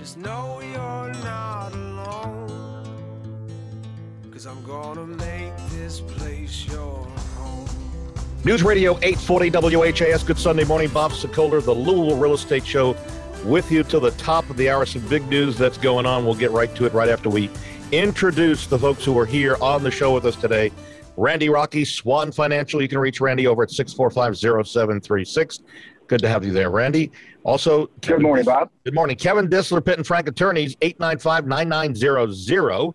Just know you're not alone. Cause I'm gonna make this place your home. News Radio 840 WHAS. Good Sunday morning. Bob Sokoler, the Louisville Real Estate Show, with you to the top of the hour. Some big news that's going on. We'll get right to it right after we introduce the folks who are here on the show with us today. Randy Rocky, Swan Financial. You can reach Randy over at 645 0736. Good to have you there, Randy. Also, Kevin good morning, Bob. Good morning. Kevin Disler, Pitt and Frank Attorneys, 895 9900.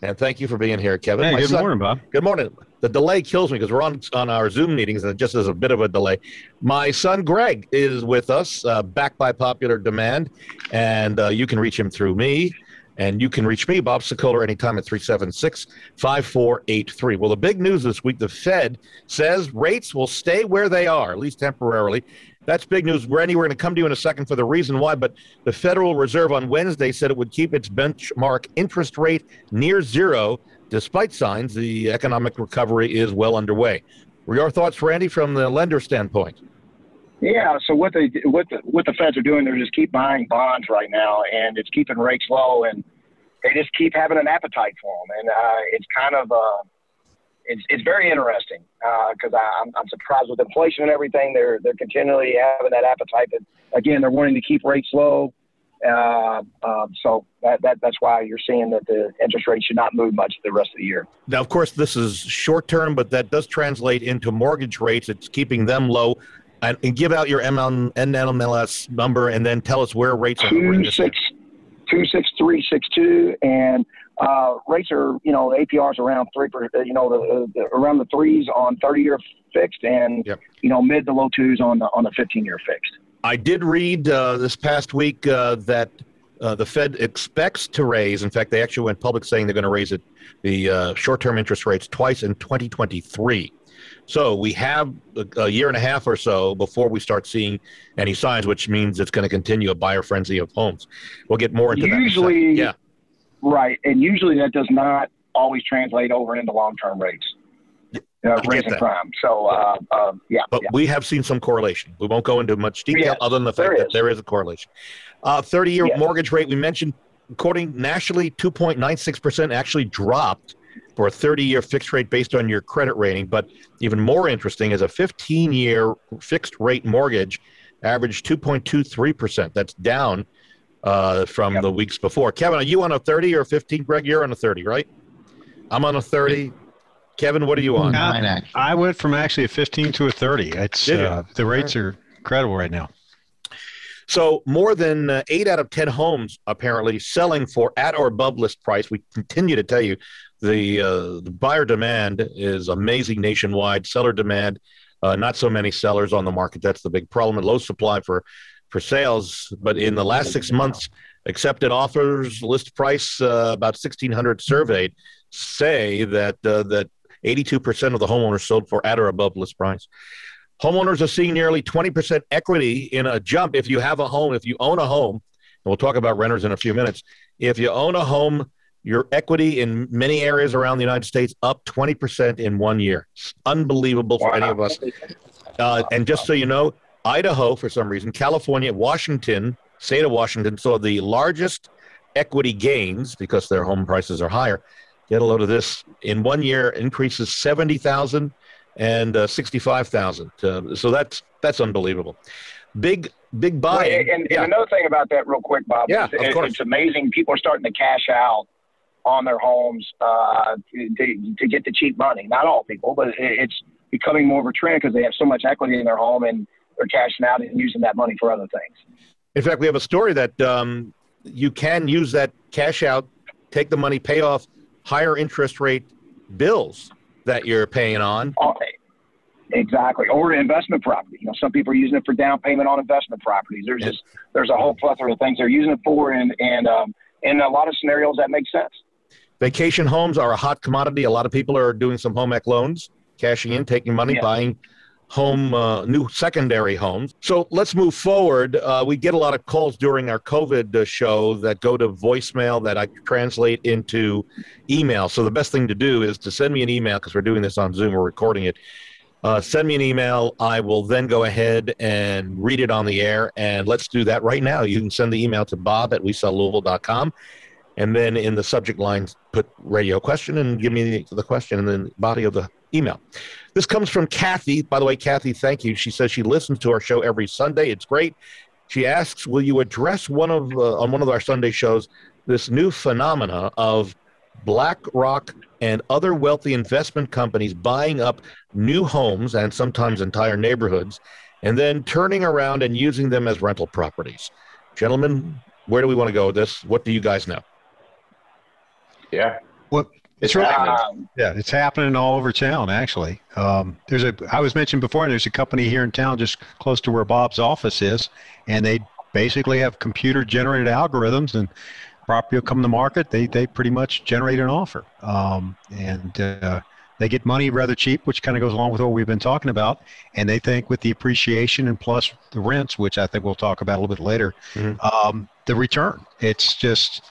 And thank you for being here, Kevin. Hey, My good son, morning, Bob. Good morning. The delay kills me because we're on on our Zoom meetings, and it just is a bit of a delay. My son Greg is with us, uh, back by popular demand, and uh, you can reach him through me. And you can reach me, Bob Sokoler, anytime at 376 5483. Well, the big news this week the Fed says rates will stay where they are, at least temporarily. That's big news. Randy, we're going to come to you in a second for the reason why, but the Federal Reserve on Wednesday said it would keep its benchmark interest rate near zero, despite signs the economic recovery is well underway. Your thoughts, Randy, from the lender standpoint? Yeah, so what they what the, what the Feds are doing, they're just keep buying bonds right now, and it's keeping rates low, and they just keep having an appetite for them, and uh, it's kind of uh, it's it's very interesting because uh, I'm I'm surprised with inflation and everything. They're they're continually having that appetite, but again, they're wanting to keep rates low. Uh, um, so that, that that's why you're seeing that the interest rate should not move much the rest of the year. Now, of course, this is short term, but that does translate into mortgage rates. It's keeping them low. And, and give out your ML, NMLS number, and then tell us where rates are. Two six two six three six two, and uh, rates are, you know, APRs around three, per, you know, the, the, around the threes on 30 year fixed and, yep. you know, mid to low twos on the, on the 15 year fixed. I did read uh, this past week uh, that uh, the Fed expects to raise, in fact, they actually went public saying they're going to raise it, the uh, short term interest rates twice in 2023. So we have a, a, year and a half or so before we start seeing any signs, which means it's going to continue a buyer frenzy of homes. We'll get more into that. usually, that. Yeah. Right, and usually that does not always translate over into long-term rates. Uh, raising crime. So, uh, uh, yeah. But yeah. we have seen some correlation. We won't go into much detail yes, other than the fact that there is a correlation. 30 year yes. mortgage rate, we mentioned, according nationally, 2.96% actually dropped for a 30 year fixed rate based on your credit rating. But even more interesting is a 15 year fixed rate mortgage averaged 2.23%. That's down uh, from yep. the weeks before. Kevin, are you on a 30 or 15? Greg, you're on a 30, right? I'm on a 30. Kevin, what are you on? Uh, I went from actually a 15 to a 30. It's uh, the rates are incredible right now. So more than uh, eight out of ten homes apparently selling for at or above list price. We continue to tell you the, uh, the buyer demand is amazing nationwide. Seller demand, uh, not so many sellers on the market. That's the big problem. And low supply for for sales. But in the last six months, accepted offers, list price, uh, about 1,600 surveyed, say that uh, that 82% of the homeowners sold for at or above list price. Homeowners are seeing nearly 20% equity in a jump. If you have a home, if you own a home, and we'll talk about renters in a few minutes. If you own a home, your equity in many areas around the United States up 20% in one year. Unbelievable for wow. any of us. Uh, and just so you know, Idaho, for some reason, California, Washington, state of Washington, saw the largest equity gains because their home prices are higher. Get a load of this. In one year, increases 70,000 and uh, 65,000. Uh, so that's that's unbelievable. Big big buy. Well, and, yeah. and, another thing about that, real quick, Bob. Yeah, of course. It's amazing. People are starting to cash out on their homes uh, to, to get the cheap money. Not all people, but it's becoming more of a trend because they have so much equity in their home and they're cashing out and using that money for other things. In fact, we have a story that um, you can use that cash out, take the money, pay off higher interest rate bills that you're paying on. Oh, exactly, or investment property. You know, some people are using it for down payment on investment properties. There's just there's a whole plethora of things they're using it for, and and um, in a lot of scenarios that makes sense. Vacation homes are a hot commodity. A lot of people are doing some home ec loans, cashing in, taking money, yeah. buying home, uh, new secondary homes. So let's move forward. Uh, we get a lot of calls during our COVID uh, show that go to voicemail that I translate into email. So the best thing to do is to send me an email because we're doing this on Zoom, we're recording it. uh, send me an email. I will then go ahead and read it on the air. And let's do that right now. You can send the email to bob at wesellouisville.com. And then in the subject line, put radio question and give me the, the question in the body of the email. This comes from Kathy. By the way, Kathy, thank you. She says she listens to our show every Sunday. It's great. She asks, "Will you address one of uh, on one of our Sunday shows this new phenomena of BlackRock and other wealthy investment companies buying up new homes and sometimes entire neighborhoods, and then turning around and using them as rental properties?" Gentlemen, where do we want to go with this? What do you guys know? Yeah. What It's really, happening. Um, yeah, it's happening all over town. Actually, um, there's a. I was mentioned before. There's a company here in town, just close to where Bob's office is, and they basically have computer-generated algorithms, and property will come to market. They they pretty much generate an offer, um, and uh, they get money rather cheap, which kind of goes along with what we've been talking about. And they think with the appreciation and plus the rents, which I think we'll talk about a little bit later, Mhm. um, the return. It's just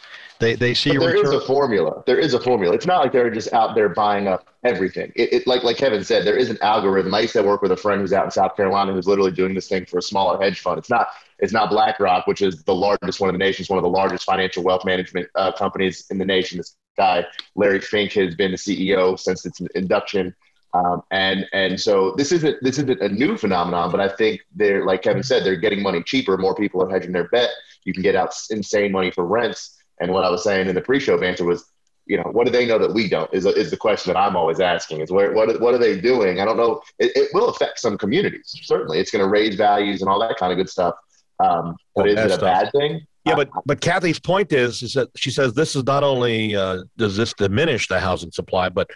they they see there return. is a formula. There is a formula. It's not like they're just out there buying up everything. It, it like like Kevin said, there is an algorithm. I used to work with a friend who's out in South Carolina who's literally doing this thing for a smaller hedge fund. It's not it's not BlackRock, which is the largest one in the nation. It's one of the largest financial wealth management uh, companies in the nation. This guy Larry Fink has been the CEO since its induction. Um, and and so this isn't this isn't a new phenomenon, but I think they're like Kevin said, they're getting money cheaper. More people are hedging their bet. You can get out insane money for rents. And what I was saying in the pre-show banter was, you know, what do they know that we don't? Is is the question that I'm always asking. Is where what what are they doing? I don't know. It, it will affect some communities. Certainly, it's going to raise values and all that kind of good stuff. Um, but is it a stuff. bad thing? Yeah, but but Kathy's point is is that she says this is not only uh, does this diminish the housing supply, but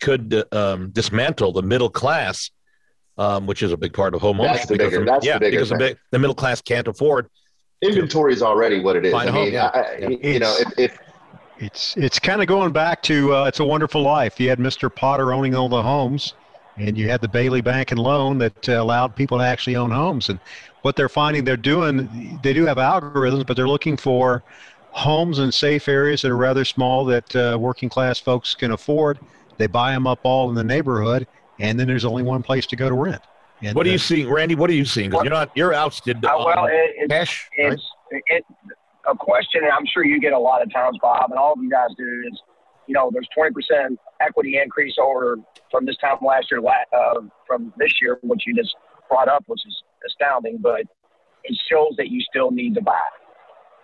could um, dismantle the middle class, um, which is a big part of home That's ownership. the because bigger- the- that's the yeah, bigger because the, big, the middle class can't afford. Inventory is already what it is. Fine I home, mean, yeah. I, I- Yeah. you know, if, if It's it's kind of going back to uh, it's a wonderful life. You had Mr. Potter owning all the homes, and you had the Bailey Bank and Loan that uh, allowed people to actually own homes. And what they're finding they're doing, they do have algorithms, but they're looking for homes in safe areas that are rather small that uh, working class folks can afford. They buy them up all in the neighborhood, and then there's only one place to go to rent. And, What are uh, you seeing, Randy? What are you seeing? Because What- you're not you're ousted. uh, well, on it, it's right? it's it, a question I'm sure you get a lot of times, Bob, and all of you guys do is, you know, there's 20% equity increase over from this time last year, uh, from this year, which you just brought up, which is astounding, but it shows that you still need to buy.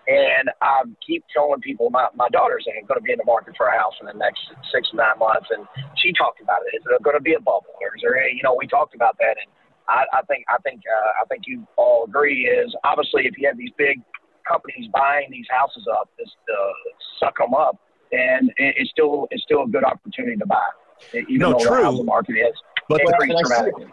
And I keep telling people my, my daughter's ain't going to be in the market for a house in the next six to nine months. And she talked about it. Is it going to be a bubble? Or is there, any, you know, we talked about that. And I, I think, I think, uh, I think you all agree is obviously if you have these big companies buying these houses up, just uh, suck them up, and it, it's still, it's still a good opportunity to buy, even No, though true. the housing market is But increased dramatically.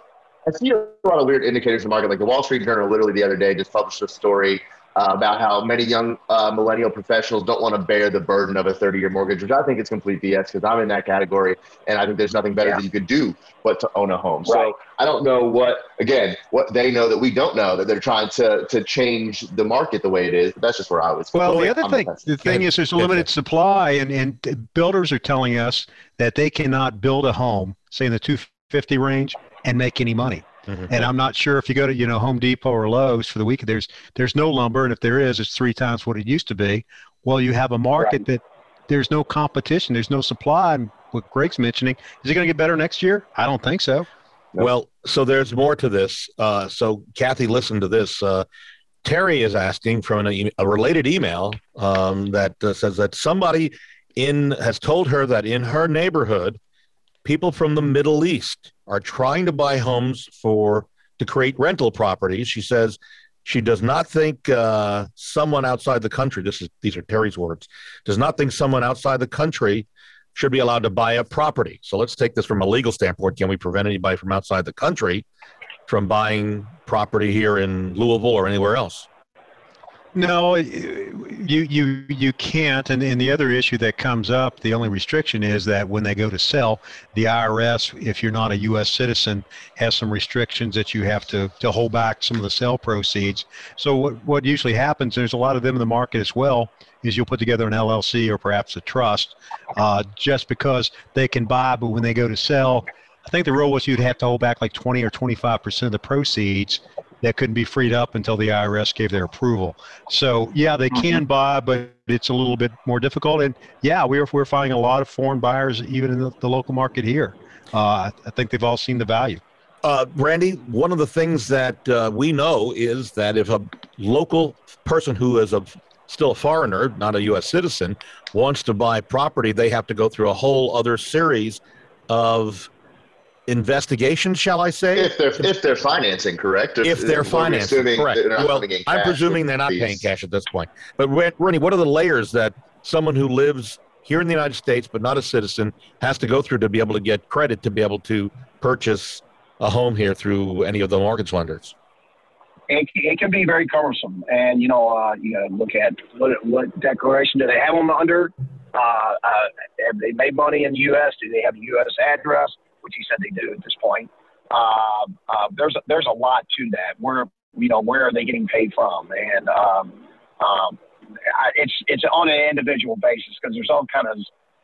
I see a lot of weird indicators in the market. Like the Wall Street Journal, literally the other day, just published a story uh, about how many young uh, millennial professionals don't want to bear the burden of a 30-year mortgage, which I think is complete BS because I'm in that category, and I think there's nothing better Yeah. that you could do but to own a home. Right. So I don't know what, again, what they know that we don't know that they're trying to to change the market the way it is. But that's just where I was. Well, the other I'm thing, offensive. the thing is, there's a limited supply, and and builders are telling us that they cannot build a home, say in the 250 range, and make any money. Mhm. And I'm not sure if you go to you know Home Depot or Lowe's for the week, there's there's no lumber, and if there is, it's three times what it used to be. Well, you have a market that there's no competition, there's no supply. And what Greg's mentioning, is it going to get better next year? I don't think so. Nope. Well, so there's more to this. Uh, so Kathy, listen to this. Uh, Terry is asking from an a related email um, that uh, says that somebody in has told her that in her neighborhood, people from the Middle East are trying to buy homes for to create rental properties. She says she does not think uh, someone outside the country. This is these are Terry's words. Does not think someone outside the country should be allowed to buy a property. So let's take this from a legal standpoint. Can we prevent anybody from outside the country from buying property here in Louisville or anywhere else? No, you you you can't. And, and the other issue that comes up, the only restriction is that when they go to sell, the IRS, if you're not a U.S. citizen, has some restrictions that you have to to hold back some of the sale proceeds. So what what usually happens, there's a lot of them in the market as well, is you'll put together an LLC or perhaps a trust, uh, just because they can buy, but when they go to sell. I think the rule was you'd have to hold back like 20 or 25 percent of the proceeds that couldn't be freed up until the IRS gave their approval. So yeah, they can buy, but it's a little bit more difficult. And yeah, we're we're finding a lot of foreign buyers even in the, the local market here. Uh, I think they've all seen the value. Uh, Randy, one of the things that uh, we know is that if a local person who is a still a foreigner, not a U.S. citizen, wants to buy property, they have to go through a whole other series of investigations, shall I say? If they're if they're financing, correct? If, they're financing, correct. Well, I'm presuming they're not paying cash at this point. But Randy, what are the layers that someone who lives here in the United States but not a citizen has to go through to be able to get credit to be able to purchase a home here through any of the mortgage lenders? It, it can be very cumbersome, and you know, uh, you got to look at what what declaration do they have them under? Uh, uh, have they made money in the U.S.? Do they have a U.S. address? Which he said they do at this point. Uh, uh, there's a, there's a lot to that. Where you know where are they getting paid from, and um, um, I, it's it's on an individual basis because there's all kind of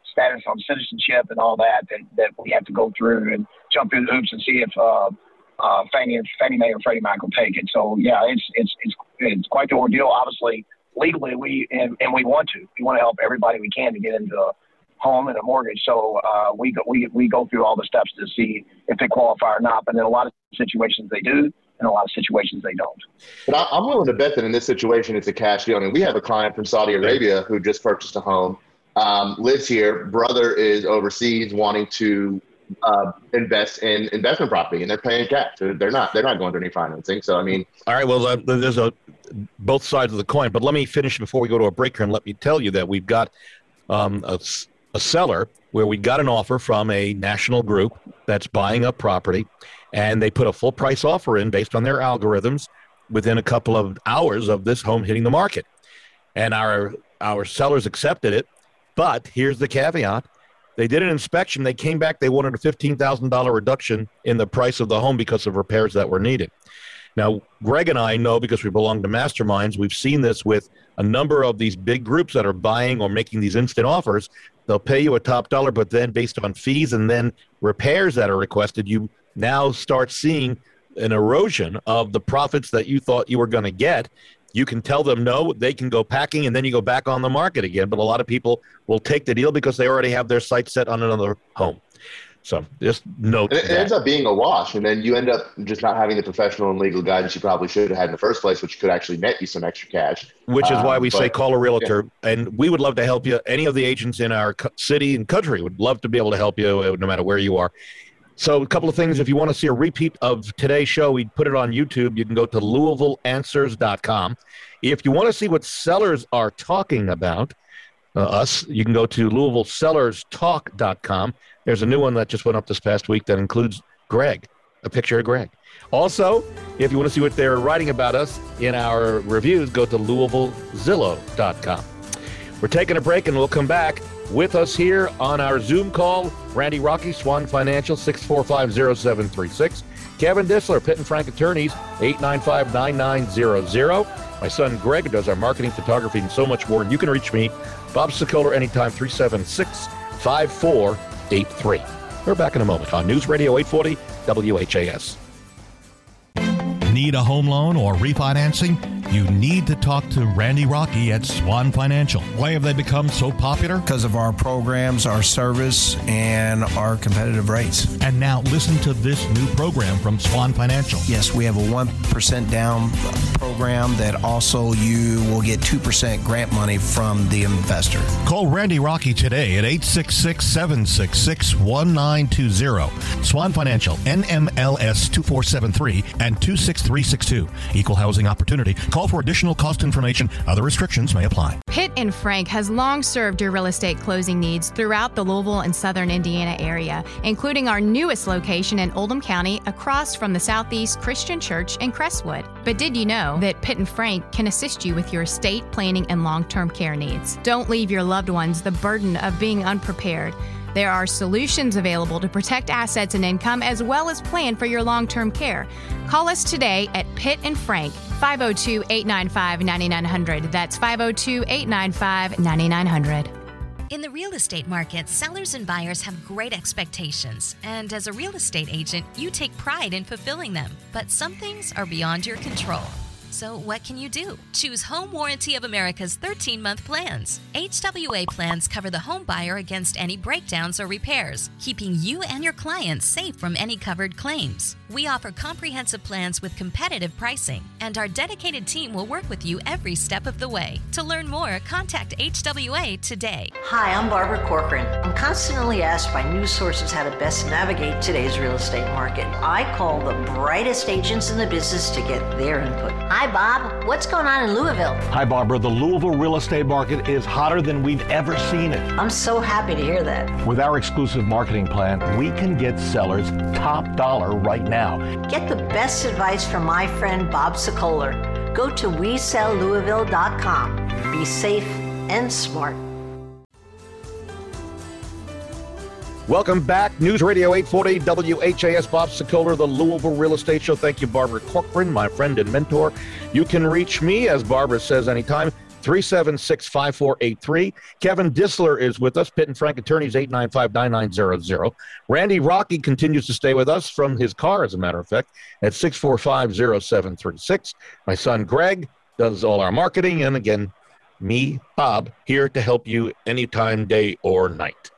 status on citizenship and all that that, that we have to go through and jump through hoops and see if uh, uh, Fannie, Fannie Mae or Freddie Mac will take it. So yeah, it's it's it's it's quite the ordeal. Obviously, legally we and, and we want to we want to help everybody we can to get into home and a mortgage. So uh, we go we we go through all the steps to see if they qualify or not. But in a lot of situations they do. In a lot of situations, they don't. But I'm willing to bet that in this situation, it's a cash deal. I mean, we have a client from Saudi Arabia who just purchased a home um, lives here. Brother is overseas, wanting to uh, invest in investment property, and they're paying cash. They're not. They're not going through any financing. So I mean, all right. Well, uh, there's a both sides of the coin. But let me finish before we go to a break here, and let me tell you that we've got um, a, a seller where we got an offer from a national group that's buying up property, and they put a full price offer in based on their algorithms within a couple of hours of this home hitting the market, and our our sellers accepted it but here's the caveat they did an inspection. They came back. They wanted a $15,000 reduction in the price of the home because of repairs that were needed. Now, Greg and I know because we belong to masterminds, we've seen this with a number of these big groups that are buying or making these instant offers. They'll pay you a top dollar, but then based on fees and then repairs that are requested, you now start seeing an erosion of the profits that you thought you were going to get you can tell them no, they can go packing, and then you go back on the market again. But a lot of people will take the deal because they already have their sights set on another home. So just note it, it ends up being a wash, and then you end up just not having the professional and legal guidance you probably should have had in the first place, which could actually net you some extra cash. Which is why we um, but, say call a realtor, yeah. and we would love to help you. Any of the agents in our city and country would love to be able to help you, uh, no matter where you are. So, a couple of things. If you want to see a repeat of today's show, we put it on YouTube. You can go to LouisvilleAnswers.com. If you want to see what sellers are talking about, uh, us, you can go to LouisvilleSellersTalk.com. There's a new one that just went up this past week that includes Greg, a picture of Greg. Also, if you want to see what they're writing about us in our reviews, go to LouisvilleZillow.com. We're taking a break and we'll come back with us here on our Zoom call, Randy Rocky, Swan Financial, 6450736. Kevin Disler, Pitt and Frank Attorneys, 895 9900. My son Greg does our marketing, photography, and so much more. And you can reach me, Bob Sokoler, anytime, 376 5483. We're back in a moment on News Radio 840 WHAS. Need a home loan or refinancing? You need to talk to Randy Rocky at Swan Financial. Why have they become so popular? Because of our programs, our service, and our competitive rates. And now listen to this new program from Swan Financial. Yes, we have a 1% down program that also you will get 2% grant money from the investor. Call Randy Rocky today at 866 766 1920. Swan Financial, NMLS 2473 and 263. 362. Equal housing opportunity. Call for additional cost information. Other restrictions may apply. Pitt and Frank has long served your real estate closing needs throughout the Louisville and southern Indiana area, including our newest location in Oldham County across from the Southeast Christian Church in Crestwood. But did you know that Pitt and Frank can assist you with your estate planning and long term care needs? Don't leave your loved ones the burden of being unprepared. There are solutions available to protect assets and income as well as plan for your long term care. Call us today at Pitt and Frank, 502 895 9900. That's 502 895 9900. In the real estate market, sellers and buyers have great expectations, and as a real estate agent, you take pride in fulfilling them. But some things are beyond your control. So, what can you do? Choose Home Warranty of America's 13 month plans. HWA plans cover the home buyer against any breakdowns or repairs, keeping you and your clients safe from any covered claims. We offer comprehensive plans with competitive pricing, and our dedicated team will work with you every step of the way. To learn more, contact HWA today. Hi, I'm Barbara Corcoran. I'm constantly asked by news sources how to best navigate today's real estate market. I call the brightest agents in the business to get their input. Hi, Bob. What's going on in Louisville? Hi, Barbara. The Louisville real estate market is hotter than we've ever seen it. I'm so happy to hear that. With our exclusive marketing plan, we can get sellers top dollar right now. Get the best advice from my friend Bob Sokoler. Go to WeSellLouisville.com. Be safe and smart. Welcome back. News Radio 840 WHAS Bob Sokoler, the Louisville Real Estate Show. Thank you, Barbara Corcoran, my friend and mentor. You can reach me, as Barbara says, anytime. 376 5483. Kevin Disler is with us, Pitt and Frank Attorneys 895 9900. Randy Rocky continues to stay with us from his car, as a matter of fact, at 645 0736. My son Greg does all our marketing. And again, me, Bob, here to help you anytime, day or night.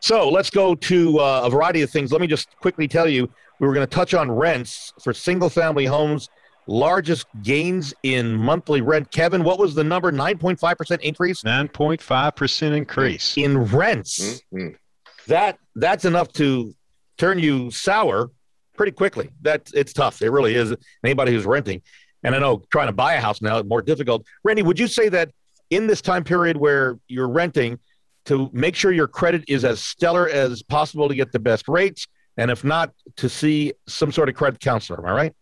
So let's go to uh, a variety of things. Let me just quickly tell you we were going to touch on rents for single family homes largest gains in monthly rent. Kevin, what was the number? 9.5% increase? 9.5% increase. In rents. Mm-hmm. That that's enough to turn you sour pretty quickly. That it's tough. It really is. Anybody who's renting. And I know trying to buy a house now is more difficult. Randy, would you say that in this time period where you're renting to make sure your credit is as stellar as possible to get the best rates and if not to see some sort of credit counselor, am I right?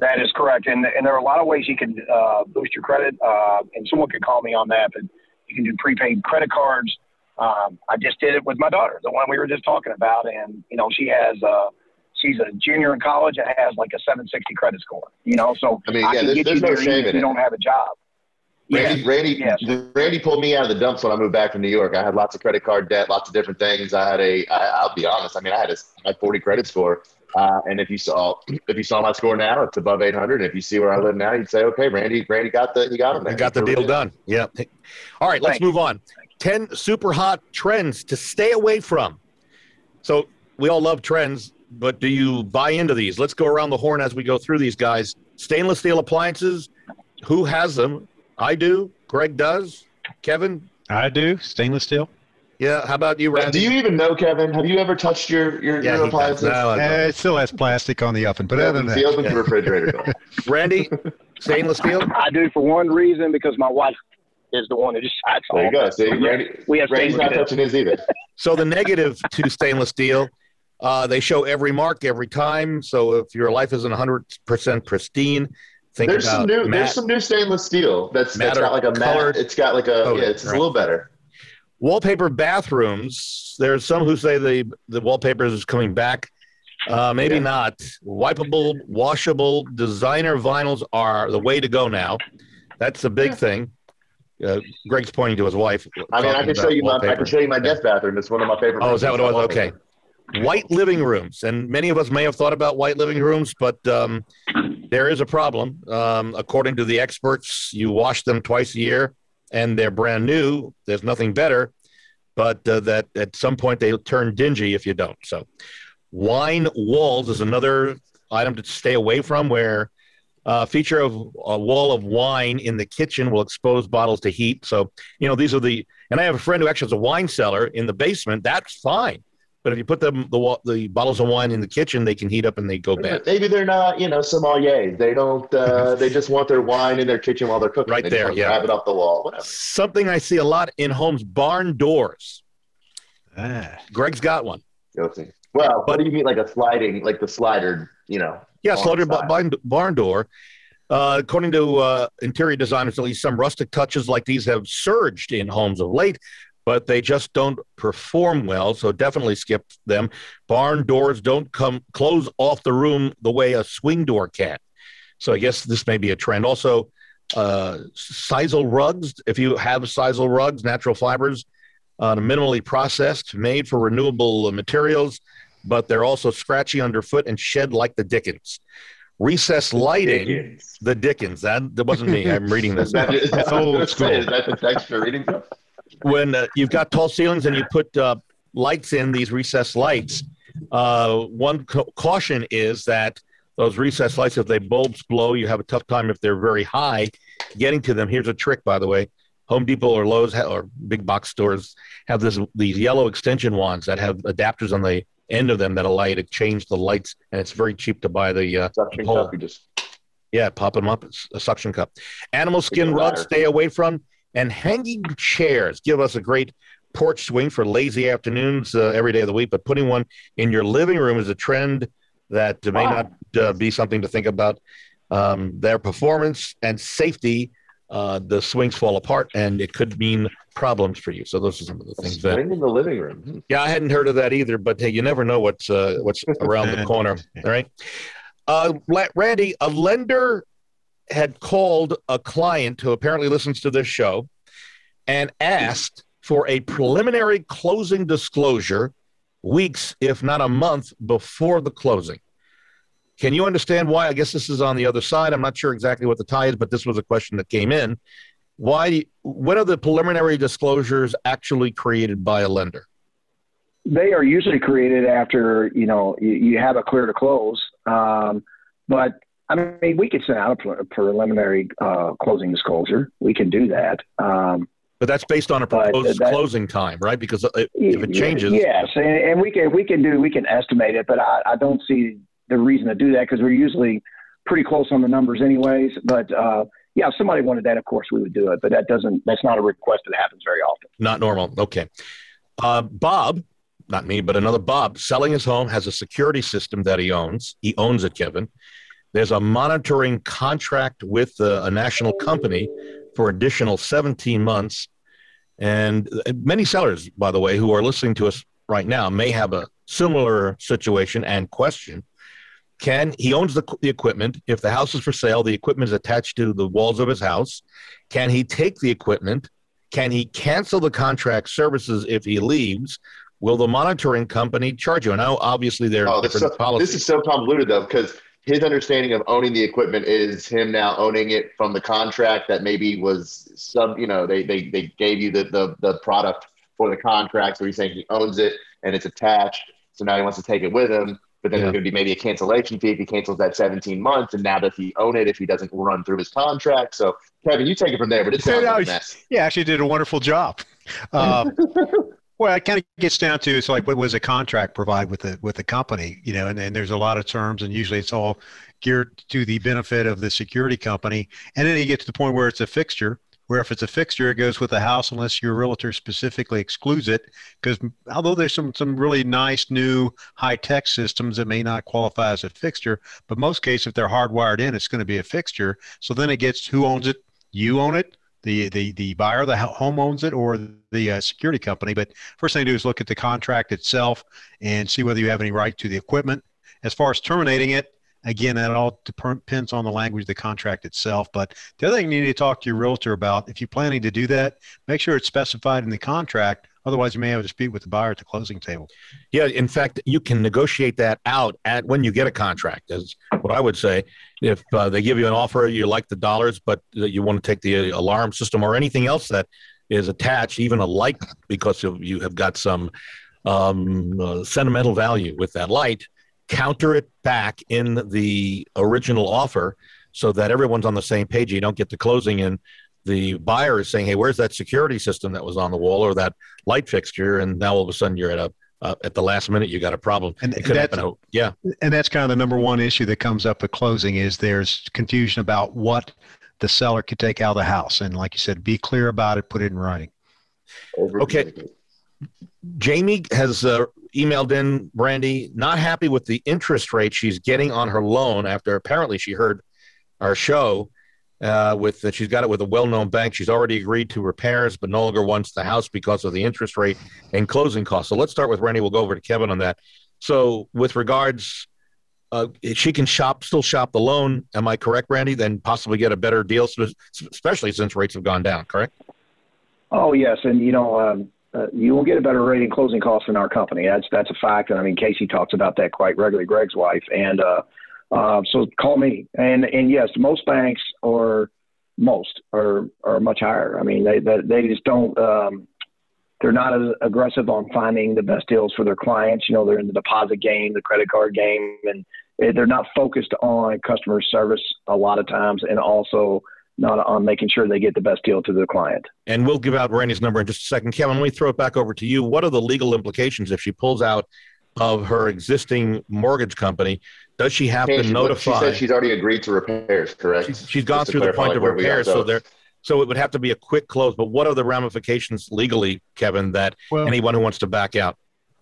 That is correct, and and there are a lot of ways you can uh, boost your credit. Uh, and someone could call me on that, but you can do prepaid credit cards. Um, I just did it with my daughter, the one we were just talking about, and you know she has uh, she's a junior in college and has like a 760 credit score. You know, so I mean, yeah, I there's, there's no shame in you don't have a job. Randy, yes. Randy, yes. Randy pulled me out of the dumps when I moved back from New York. I had lots of credit card debt, lots of different things. I had a, I, I'll be honest. I mean, I had a, I had 40 credit score, uh, and if you saw if you saw my score now, it's above 800. And if you see where I live now, you'd say, okay, Randy, Randy got the he got him. He got the deal done. Yeah. All right, let's move on. Ten super hot trends to stay away from. So we all love trends, but do you buy into these? Let's go around the horn as we go through these guys. Stainless steel appliances. Who has them? I do. Greg does. Kevin. I do. Stainless steel. Yeah. How about you, Randy? Do you even know, Kevin? Have you ever touched your your, yeah, your appliances? No, uh, it still has plastic on the oven, but yeah, other than that, the open yeah. refrigerator. Randy, stainless steel. I do for one reason because my wife is the one that decides. There you go. See, Randy, we have Randy's not touching his either. So the negative to stainless steel. Uh, they show every mark every time. So if your life isn't 100% pristine, think there's some new matte, there's some new stainless steel that's, that's got like a matte. It's got like a yeah, it's right. a little better. Wallpaper bathrooms. There's some who say the the wallpaper is coming back. Uh, maybe yeah. not. Wipeable, washable, designer vinyls are the way to go now. That's a big yeah. thing. Uh, Greg's pointing to his wife. I mean, I can show you my I can show you my guest bathroom. It's one of my favorite. Oh, is that what it was? Okay. White living rooms, and many of us may have thought about white living rooms, but um, there is a problem. Um, according to the experts, you wash them twice a year and they're brand new. There's nothing better, but uh, that at some point they turn dingy if you don't. So, wine walls is another item to stay away from. Where a uh, feature of a wall of wine in the kitchen will expose bottles to heat. So, you know, these are the. And I have a friend who actually has a wine cellar in the basement. That's fine. But if you put them the the bottles of wine in the kitchen, they can heat up and they go bad. Maybe they're not, you know, sommeliers. They don't. Uh, they just want their wine in their kitchen while they're cooking. Right they there, yeah. Grab it off the wall. Whatever. Something I see a lot in homes: barn doors. Ah. Greg's got one. Guilty. Well, but, what do you mean, like a sliding, like the slider? You know. Yeah, slider barn, barn door. Uh, according to uh, interior designers, at least some rustic touches like these have surged in homes of late but they just don't perform well. So definitely skip them. Barn doors don't come close off the room the way a swing door can. So I guess this may be a trend. Also, uh, sisal rugs. If you have sisal rugs, natural fibers, uh, minimally processed, made for renewable materials, but they're also scratchy underfoot and shed like the Dickens. Recessed lighting, Dickens. the Dickens. That, that wasn't me. I'm reading this. That is, That's old school. say, is that the text you're reading from? When uh, you've got tall ceilings and you put uh, lights in these recessed lights, uh, one ca- caution is that those recessed lights, if they bulbs blow, you have a tough time if they're very high getting to them. Here's a trick, by the way. Home Depot or Lowe's ha- or big box stores have this these yellow extension wands that have adapters on the end of them that allow you to change the lights, and it's very cheap to buy the uh, Suction pole. cup, you just Yeah, pop them up. It's a suction cup. Animal skin rugs, stay away from. And hanging chairs give us a great porch swing for lazy afternoons uh, every day of the week. But putting one in your living room is a trend that may Wow. not uh, be something to think about. Um, their performance and safety, uh, the swings fall apart, and it could mean problems for you. So those are some of the things that. in the living room. Hmm. Yeah, I hadn't heard of that either, but hey, you never know what's uh, what's around the corner. All right, uh, Randy, a lender had called a client who apparently listens to this show and asked for a preliminary closing disclosure weeks, if not a month, before the closing. Can you understand why? I guess this is on the other side. I'm not sure exactly what the tie is, but this was a question that came in. Why? When are the preliminary disclosures actually created by a lender? they are usually created after you know you, you have a clear to close. Um, but I mean, we could send out a, pre- preliminary uh, closing disclosure. We can do that. Um, But that's based on a proposed that- closing time, right? Because if if it changes, yes, and, and we can we can do we can estimate it, but I, I don't see the reason to do that because we're usually pretty close on the numbers, anyways. But uh, yeah, if somebody wanted that, of course we would do it. But that doesn't that's not a request that happens very often. not normal. Okay. Uh, Bob, not me, but another Bob, selling his home has a security system that he owns. He owns it, Kevin. There's a monitoring contract with uh, a national company for additional 17 months. And uh, many sellers, by the way, who are listening to us right now may have a similar situation and question. Can he owns the, the equipment? If the house is for sale, the equipment is attached to the walls of his house. Can he take the equipment? Can he cancel the contract services if he leaves? Will the monitoring company charge you? And now, obviously, there are Oh, different so, policies. this is so convoluted though, because his understanding of owning the equipment is him now owning it from the contract that maybe was some, you know, they they, they gave you the, the the product for the contract. So he's saying he owns it and it's attached. So now he wants to take it with him. But then Yeah. there's going to be maybe a cancellation fee if he cancels that 17 months. And now does he own it if he doesn't run through his contract? So Kevin, you take it from there. But it's sounds like a mess. Yeah, actually did a wonderful job. Uh, well, it kind of gets down to it's like what was a contract provide with the with the company, you know, and then there's a lot of terms, and usually it's all geared to the benefit of the security company. And then you get to the point where it's a fixture, where if it's a fixture, it goes with the house unless your realtor specifically excludes it. Because although there's some some really nice new high tech systems that may not qualify as a fixture, but most cases if they're hardwired in, it's going to be a fixture. So then it gets who owns it. You own it the the the buyer, the home owns it, or the uh, security company. But first thing to do is look at the contract itself and see whether you have any right to the equipment. As far as terminating it, again, that all depends on the language of the contract itself. But the other thing you need to talk to your realtor about, if you're planning to do that, make sure it's specified in the contract. Otherwise, you may have a dispute with the buyer at the closing table. Yeah, in fact, you can negotiate that out at when you get a contract. Is what I would say. If uh, they give you an offer, you like the dollars, but you want to take the alarm system or anything else that is attached, even a light, because you have got some um, uh, sentimental value with that light. Counter it back in the original offer, so that everyone's on the same page. You don't get to closing and the buyer is saying, "Hey, where's that security system that was on the wall or that light fixture?" And now all of a sudden you're at a uh, at the last minute you got a problem. And it could that's- happen. Yeah, And that's kind of the number one issue that comes up at closing is there's confusion about what the seller could take out of the house. And like you said, be clear about it, put it in writing. Okay. Jamie has uh, emailed in Randy, not happy with the interest rate she's getting on her loan after apparently she heard our show. Uh, with that, she's got it with a well-known bank. She's already agreed to repairs, but no longer wants the house because of the interest rate and closing costs. So let's start with Randy. We'll go over to Kevin on that. So, with regards, uh, she can shop, still shop the loan. Am I correct, Randy? Then possibly get a better deal, especially since rates have gone down. Correct? Oh yes, and you know, um, uh, you won't get a better rate in closing costs in our company. That's that's a fact, and I mean Casey talks about that quite regularly. Greg's wife, and uh, so call me. And and yes, most banks or most are are much higher. I mean they they, they just don't. Um, they're not as aggressive on finding the best deals for their clients. You know, they're in the deposit game, the credit card game, and they're not focused on customer service a lot of times, and also not on making sure they get the best deal to the client. And we'll give out Randy's number in just a second. Kevin, let me throw it back over to you. What are the legal implications if she pulls out of her existing mortgage company? Does she have to she, notify? She said she's already agreed to repairs, correct? she's, she's gone through the point of repairs, so there. So it would have to be a quick close. But what are the ramifications legally, Kevin, that well, anyone who wants to back out,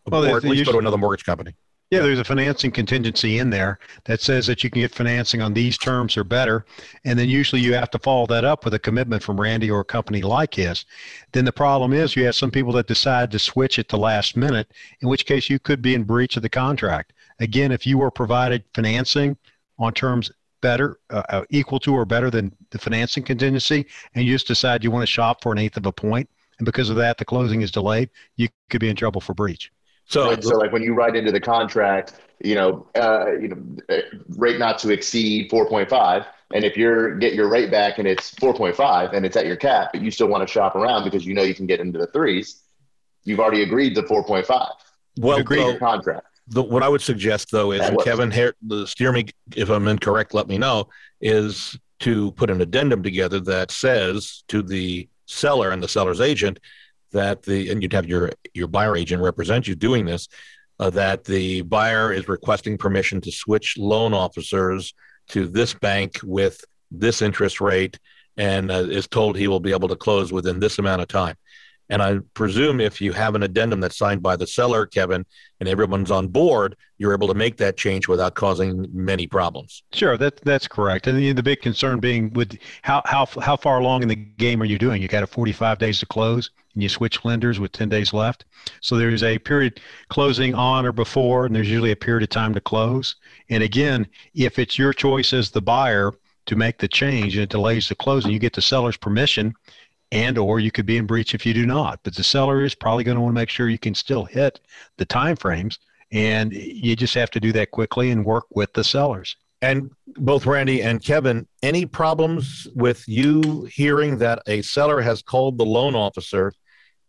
well, or at least go to another mortgage company? Yeah, there's a financing contingency in there that says that you can get financing on these terms or better. And then usually you have to follow that up with a commitment from Randy or a company like his. Then the problem is you have some people that decide to switch at the last minute, in which case you could be in breach of the contract. Again, if you were provided financing on terms better, uh, uh equal to or better than the financing contingency, and you just decide you want to shop for an eighth of a point, and because of that the closing is delayed, you could be in trouble for breach. So, right? so like when you write into the contract, you know, uh, you know, uh, rate not to exceed 4.5. And if you're get your rate back and it's 4.5 and it's at your cap, but you still want to shop around because you know you can get into the threes, you've already agreed to 4.5. Well, agreed your contract. The, what I would suggest though is, and Kevin, here, steer me if I'm incorrect, let me know, is to put an addendum together that says to the seller and the seller's agent that the and you'd have your your buyer agent represent you doing this uh, that the buyer is requesting permission to switch loan officers to this bank with this interest rate and uh, is told he will be able to close within this amount of time and I presume if you have an addendum that's signed by the seller, Kevin, and everyone's on board, you're able to make that change without causing many problems. Sure, that that's correct. And the, the big concern being with how how how far along in the game are you doing? You got a 45 days to close, and you switch lenders with 10 days left. So there's a period closing on or before, and there's usually a period of time to close. And again, if it's your choice as the buyer to make the change and it delays the closing, you get the seller's permission and or you could be in breach if you do not but the seller is probably going to want to make sure you can still hit the time frames and you just have to do that quickly and work with the sellers. And both randy and kevin any problems with you hearing that a seller has called the loan officer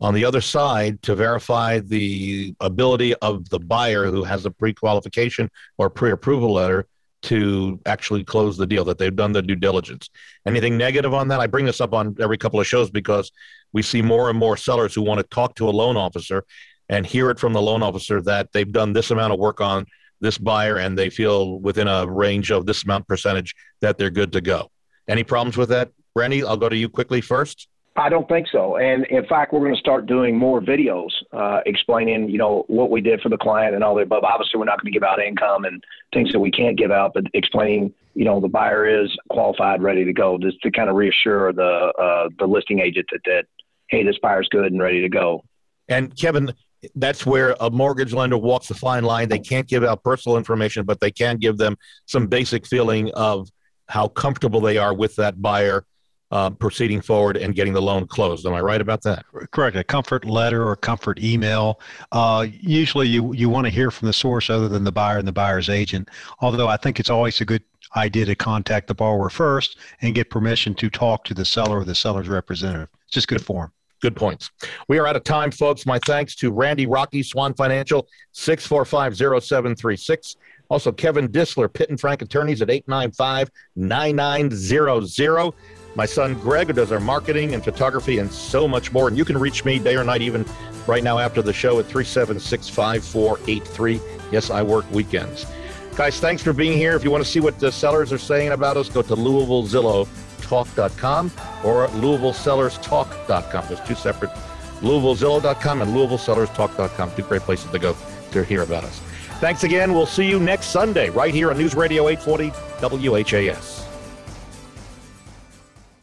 on the other side to verify the ability of the buyer who has a pre-qualification or pre-approval letter to actually close the deal, that they've done the due diligence. Anything negative on that? I bring this up on every couple of shows because we see more and more sellers who want to talk to a loan officer and hear it from the loan officer that they've done this amount of work on this buyer and they feel within a range of this amount percentage that they're good to go. Any problems with that? Randy, I'll go to you quickly first. I don't think so. And in fact, we're going to start doing more videos uh, explaining, you know, what we did for the client and all the above. Obviously, we're not going to give out income and things that we can't give out, but explaining, you know, the buyer is qualified, ready to go, just to kind of reassure the uh, the listing agent that, that hey, this buyer's good and ready to go. And Kevin, that's where a mortgage lender walks the fine line. They can't give out personal information, but they can give them some basic feeling of how comfortable they are with that buyer uh, proceeding forward and getting the loan closed. Am I right about that? Correct. A comfort letter or comfort email. Uh, usually, you you want to hear from the source other than the buyer and the buyer's agent. Although I think it's always a good idea to contact the borrower first and get permission to talk to the seller or the seller's representative. It's just good form. Good points. We are out of time, folks. My thanks to Randy Rocky, Swan Financial, 6450736. Also, Kevin Disler, Pitt and Frank Attorneys at 895 9900 my son Greg, who does our marketing and photography and so much more. And you can reach me day or night, even right now after the show at 376 5483. Yes, I work weekends. Guys, thanks for being here. If you want to see what the sellers are saying about us, go to LouisvilleZillowTalk.com or LouisvilleSellersTalk.com. There's two separate LouisvilleZillow.com and LouisvilleSellersTalk.com. Two great places to go to hear about us. Thanks again. We'll see you next Sunday right here on News Radio 840 WHAS.